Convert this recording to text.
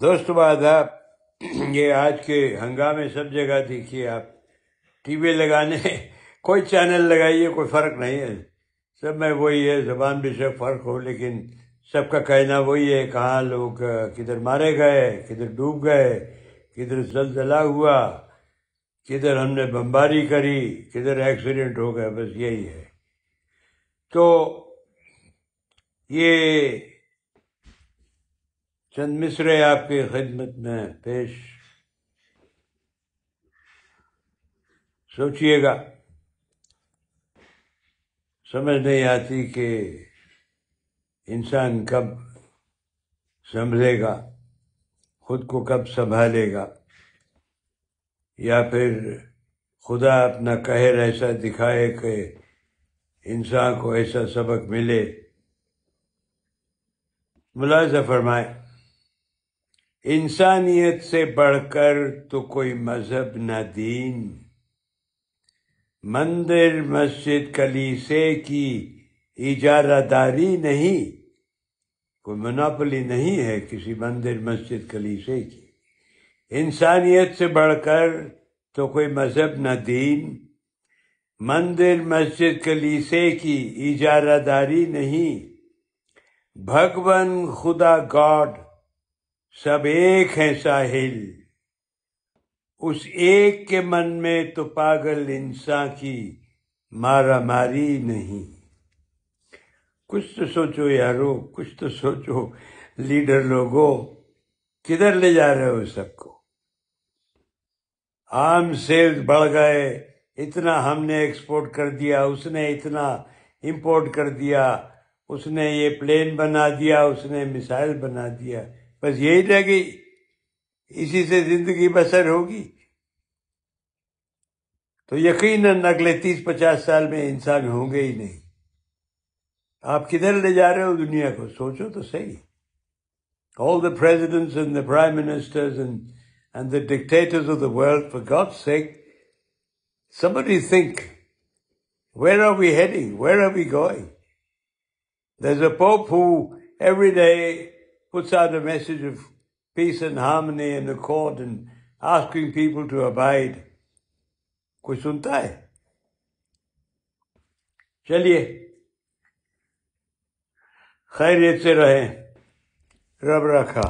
دوست بات آپ، یہ آج کے ہنگامے سب جگہ دیکھیے آپ۔ ٹی وی لگانے، کوئی چینل لگائیے، کوئی فرق نہیں ہے۔ سب میں وہی ہے، زبان بھی سب فرق ہو، لیکن سب کا کہنا وہی ہے، کہاں لوگ کدھر مارے گئے، کدھر ڈوب گئے، کدھر زلزلہ ہوا، کدھر ہم نے بمباری کری، کدھر ایکسیڈنٹ ہو گیا، بس یہی ہے۔ تو یہ چند مصرے آپ کی خدمت میں پیش۔ سوچئے گا۔ سمجھ نہیں آتی کہ انسان کب سنبھلے گا، خود کو کب سنبھالے گا، یا پھر خدا اپنا قہر ایسا دکھائے کہ انسان کو ایسا سبق ملے۔ ملاحظہ فرمائے انسانیت سے بڑھ کر تو کوئی مذہب نہ دین۔ مندر مسجد کلیسے کی اجارہ داری نہیں، کوئی مناپلی نہیں ہے کسی مندر مسجد کلیسے کی۔ انسانیت سے بڑھ کر تو کوئی مذہب نہ دین۔ مندر مسجد کلیسے کی اجارہ داری نہیں۔ بھگون خدا گاڈ سب ایک ہیں ساحل۔ اس ایک کے من میں تو پاگل انسان کی مارا ماری نہیں۔ کچھ تو سوچو یارو، کچھ تو سوچو۔ لیڈر لوگوں کدھر لے جا رہے ہو سب کو؟ عام سیلز بڑھ گئے، اتنا ہم نے ایکسپورٹ کر دیا، اس نے اتنا امپورٹ کر دیا، اس نے یہ پلین بنا دیا، اس نے میسائل بنا دیا۔ بس یہی رہ گئی اسی سے زندگی بسر ہوگی۔ تو یقیناً اگلے تیس پچاس سال میں انسان ہوں گے ہی نہیں۔ آپ کدھر لے جا رہے ہو دنیا کو؟ سوچو تو صحیح۔ All the presidents and the prime ministers and the dictators of the world for God sake somebody think where are we heading? Where are we going? There's a pope who every day puts out a message of peace and harmony and accord and asking people to abide. کوئی سنتا ہے چلیے خیریت سے رہیں رب رکھا